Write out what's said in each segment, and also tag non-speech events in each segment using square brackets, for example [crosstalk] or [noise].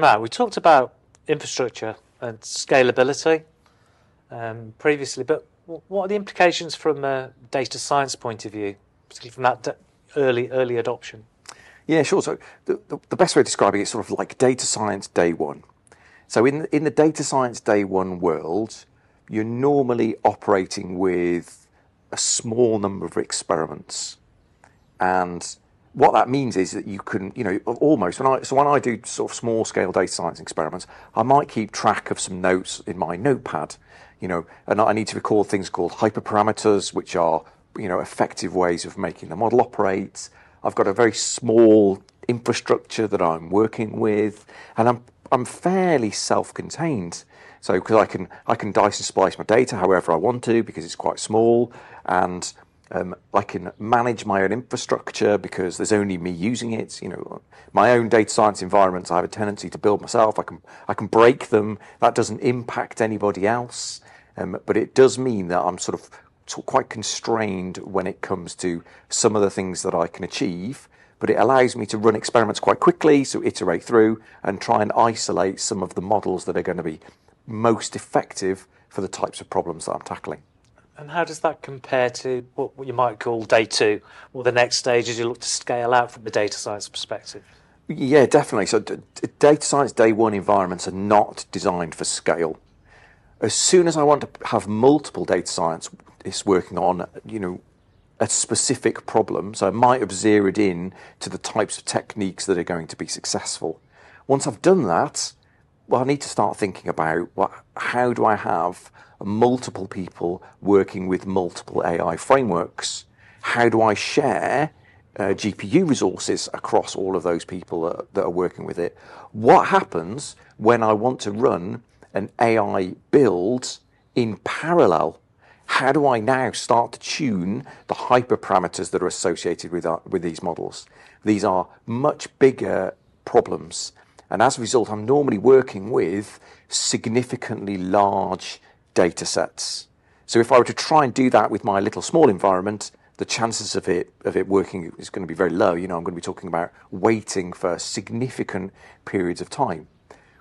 Matt. We talked about infrastructure and scalability um, previously, but what are the implications from a data science point of view, particularly from that early early adoption? Yeah, sure. So the the best way of describing it is sort of like data science day one. So in in the data science day one world, you're normally operating with a small number of experiments. What that means is that you can, you know, almost when I so when I do sort of small scale data science experiments, I might keep track of some notes in my notepad, you know, and I need to record things called hyperparameters, which are, you know, effective ways of making the model operate. I've got a very small infrastructure that I'm working with, and I'm I'm fairly self-contained. 'Cause I can dice and splice my data however I want to because it's quite small, and I can manage my own infrastructure because there's only me using it. You know, my own data science environments, I have a tendency to build myself. I can break them. That doesn't impact anybody else. Um, but it does mean that I'm sort of quite constrained when it comes to some of the things that I can achieve. But it allows me to run experiments quite quickly, so iterate through and try and isolate some of the models that are gonna be most effective for the types of problems that I'm tackling. And how does that compare to what you might call day two or the next stage as you look to scale out from the data science perspective? Yeah, definitely. So, data science day one environments are not designed for scale. As soon as I want to have multiple data scientists working on, you know, a specific problem, so I might have zeroed in to the types of techniques that are going to be successful. Once I've done that, well, I need to start thinking about what, how do I have multiple people working with multiple AI frameworks? How do I share uh, GPU resources across all of those people that are working with it? What happens when I want to run an AI build in parallel? How do I now start to tune the hyperparameters that are associated with uh, with these models? These are much bigger problems, and as a result, I'm normally working with significantly large datasets. So if I were to try and do that with my little small environment, the chances of it working is gonna be very low. You know, I'm gonna be talking about waiting for significant periods of time.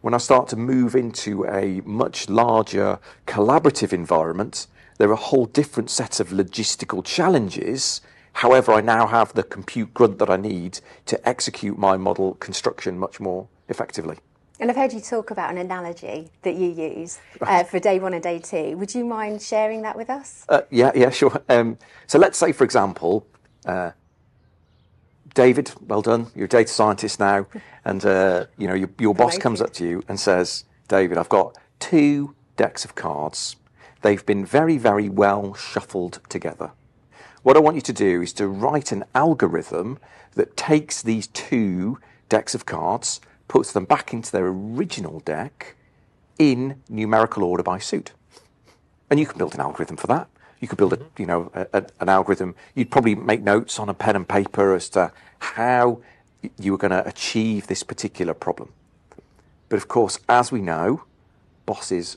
When I start to move into a much larger collaborative environment, there are a whole different set of logistical challenges. However, I now have the compute grunt that I need to execute my model construction much more effectively. And I've heard you talk about an analogy that you use. Right For day one and day two. Would you mind sharing that with us? Uh, yeah, yeah, sure. Um, so let's say, for example, David, well done, you're a data scientist now, [laughs] and you know, your boss comes up to you and says, "David, I've got two decks of cards. They've been very, very well shuffled together. What I want you to do is to write an algorithm that takes these two decks of cards, puts them back into their original deck in numerical order by suit." And you can build an algorithm for that. You could build a, you know, an algorithm. You'd probably make notes on a pen and paper as to how you were gonna achieve this particular problem. But of course, as we know, bosses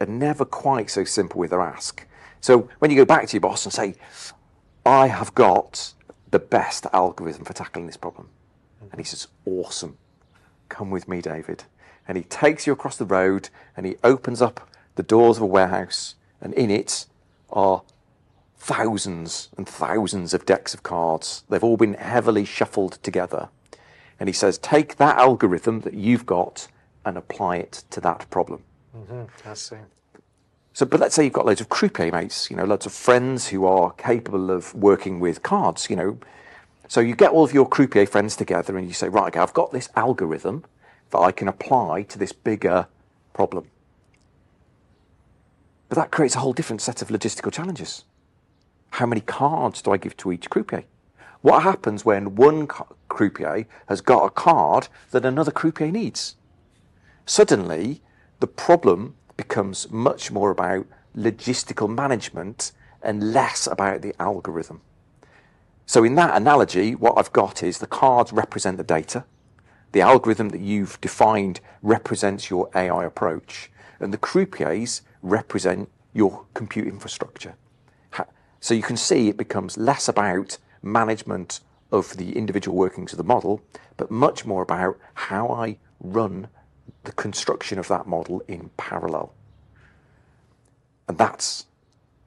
are never quite so simple with their ask. So when you go back to your boss and say, "I have got the best algorithm for tackling this problem," and he says, "Awesome. Come with me, David." And he takes you across the road, and he opens up the doors of a warehouse, and in it are thousands and thousands of decks of cards. They've all been heavily shuffled together. And he says, "Take that algorithm that you've got and apply it to that problem. Mm-hmm. I see. So, but Let's say you've got loads of croupier mates, you know, loads of friends who are capable of working with cards, you know. So you get all of your croupier friends together, and you say, "Right, okay, I've got this algorithm that I can apply to this bigger problem." But that creates a whole different set of logistical challenges. How many cards do I give to each croupier? What happens when one croupier has got a card that another croupier needs? Suddenly, the problem becomes much more about logistical management and less about the algorithm. So in that analogy, what I've got is the cards represent the data, the algorithm that you've defined represents your AI approach, and the croupiers represent your compute infrastructure. So you can see it becomes less about management of the individual workings of the model, but much more about how I run the construction of that model in parallel. And that's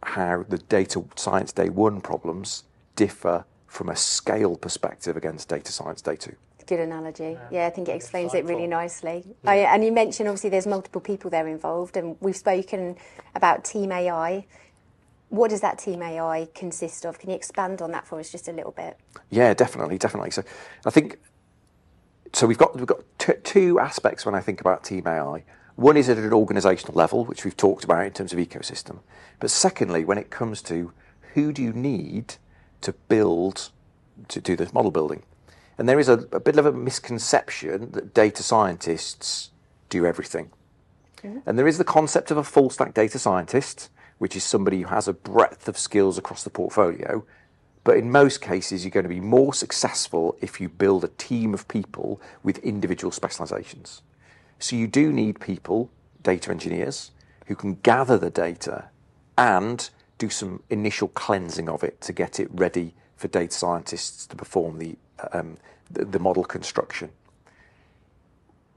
how the data science day one problems differ from a scale perspective against data science day two. Good analogy. Yeah, I think it explains it really nicely. I, and you mentioned obviously there's multiple people there involved, and we've spoken about Team AI. What does that Team AI consist of? Can you expand on that for us just a little bit? Yeah, definitely, definitely. So I think so. We've got we've got t- two aspects when I think about Team AI. One is at an organisational level, which we've talked about in terms of ecosystem. But secondly, when it comes to who do you need to build to do this model building, and there is a, a bit of a misconception that data scientists do everything. And there is the concept of a full stack data scientist, which is somebody who has a breadth of skills across the portfolio. But in most cases, you're going to be more successful if you build a team of people with individual specializations. So you do need people, data engineers, who can gather the data and do some initial cleansing of it to get it ready for data scientists to perform the, um, the, the model construction.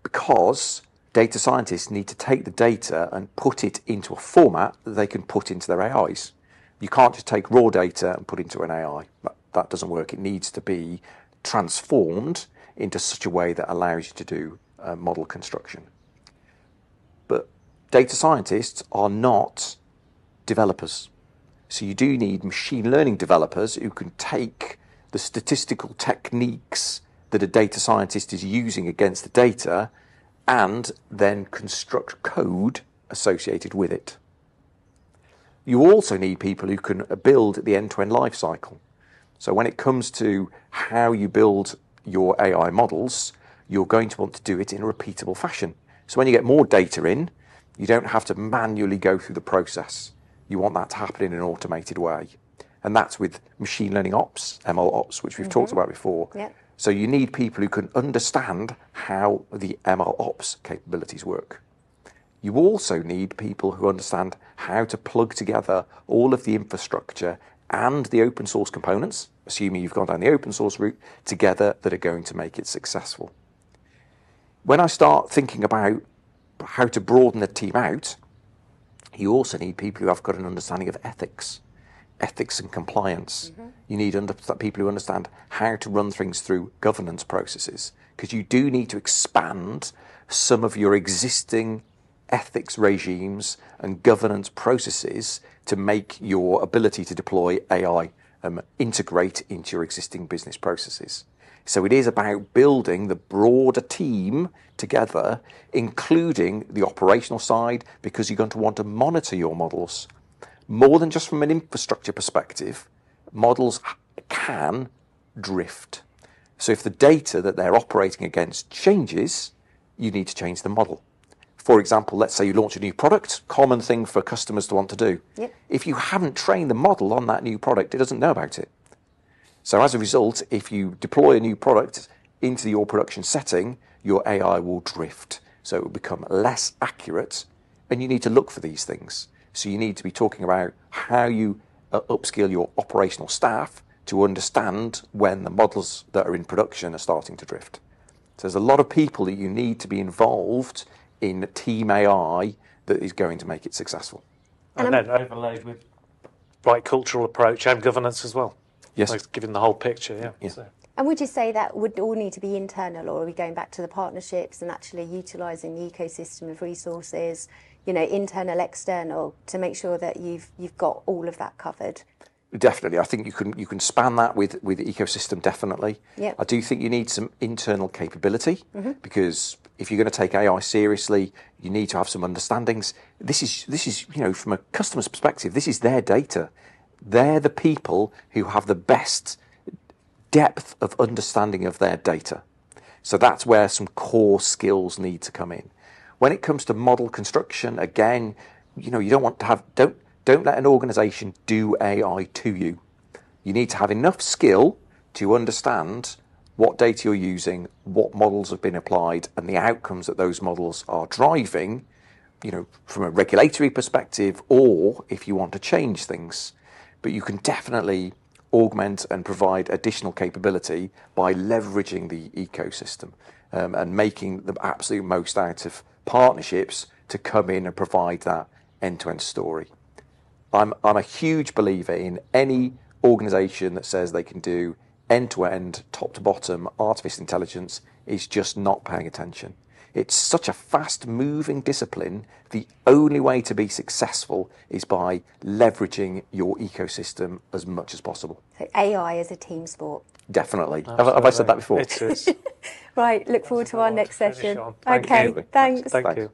Because data scientists need to take the data and put it into a format that they can put into their AIs. You can't just take raw data and put into an AI. That, that doesn't work. It needs to be transformed into such a way that allows you to do uh, model construction. But data scientists are not developers. So you do need machine learning developers who can take the statistical techniques that a data scientist is using against the data and then construct code associated with it. You also need people who can build the end-to-end life cycle. So when it comes to how you build your AI models, you're going to want to do it in a repeatable fashion. So when you get more data in, you don't have to manually go through the process. You want that to happen in an automated way. And that's with machine learning ops, ML ops, which we've talked mm-hmm. about before. Yep. So you need people who can understand how the ML ops capabilities work. You also need people who understand how to plug together all of the infrastructure and the open source components, assuming you've gone down the open source route, together that are going to make it successful. When I start thinking about how to broaden the team out, you also need people who have got an understanding of ethics, ethics and compliance. You need under, people who understand how to run things through governance processes, because you do need to expand some of your existing ethics regimes and governance processes to make your ability to deploy AI um, integrate into your existing business processes. So it is about building the broader team together, including the operational side, because you're going to want to monitor your models more than just from an infrastructure perspective. Models can drift. So if the data that they're operating against changes, you need to change the model. For example, let's say you launch a new product, common thing for customers to want to do. Yep. If you haven't trained the model on that new product, it doesn't know about it. So as a result, if you deploy a new product into your production setting, your AI will drift. So it will become less accurate, and you need to look for these things. So you need to be talking about how you uh, upskill your operational staff to understand when the models that are in production are starting to drift. So there's a lot of people that you need to be involved in team AI that is going to make it successful. And, then overlaid with right cultural approach and governance as well. Yes. Like giving the whole picture, yeah. Yeah. So- And would you say that would all need to be internal, or are we going back to the partnerships and actually utilising the ecosystem of resources, you know, internal, external, to make sure that you've you've got all of that covered? Definitely, I think you can you can span that with with the ecosystem. Definitely, Yep. I do think you need some internal capability mm-hmm. because if you're going to take AI seriously, you need to have some understandings. This is this is you know from a customer's perspective, this is their data. They're the people who have the best depth of understanding of their data. So that's where some core skills need to come in. When it comes to model construction, again, you know, you don't want to have don't don't let an organization do AI to you. You need to have enough skill to understand what data you're using, what models have been applied, and the outcomes that those models are driving, you know, from a regulatory perspective, or if you want to change things. But you can definitely augment and provide additional capability by leveraging the ecosystem um, and making the absolute most out of partnerships to come in and provide that end-to-end story. I'm, I'm a huge believer in any organization that says they can do end-to-end, top-to-bottom artificial intelligence is just not paying attention. It's such a fast-moving discipline. The only way to be successful is by leveraging your ecosystem as much as possible. So AI is a team sport. Definitely. Have, have I said that before? It is. [laughs] Right, look forward to our next session. Thank okay, you. thanks. Thank Thanks. you.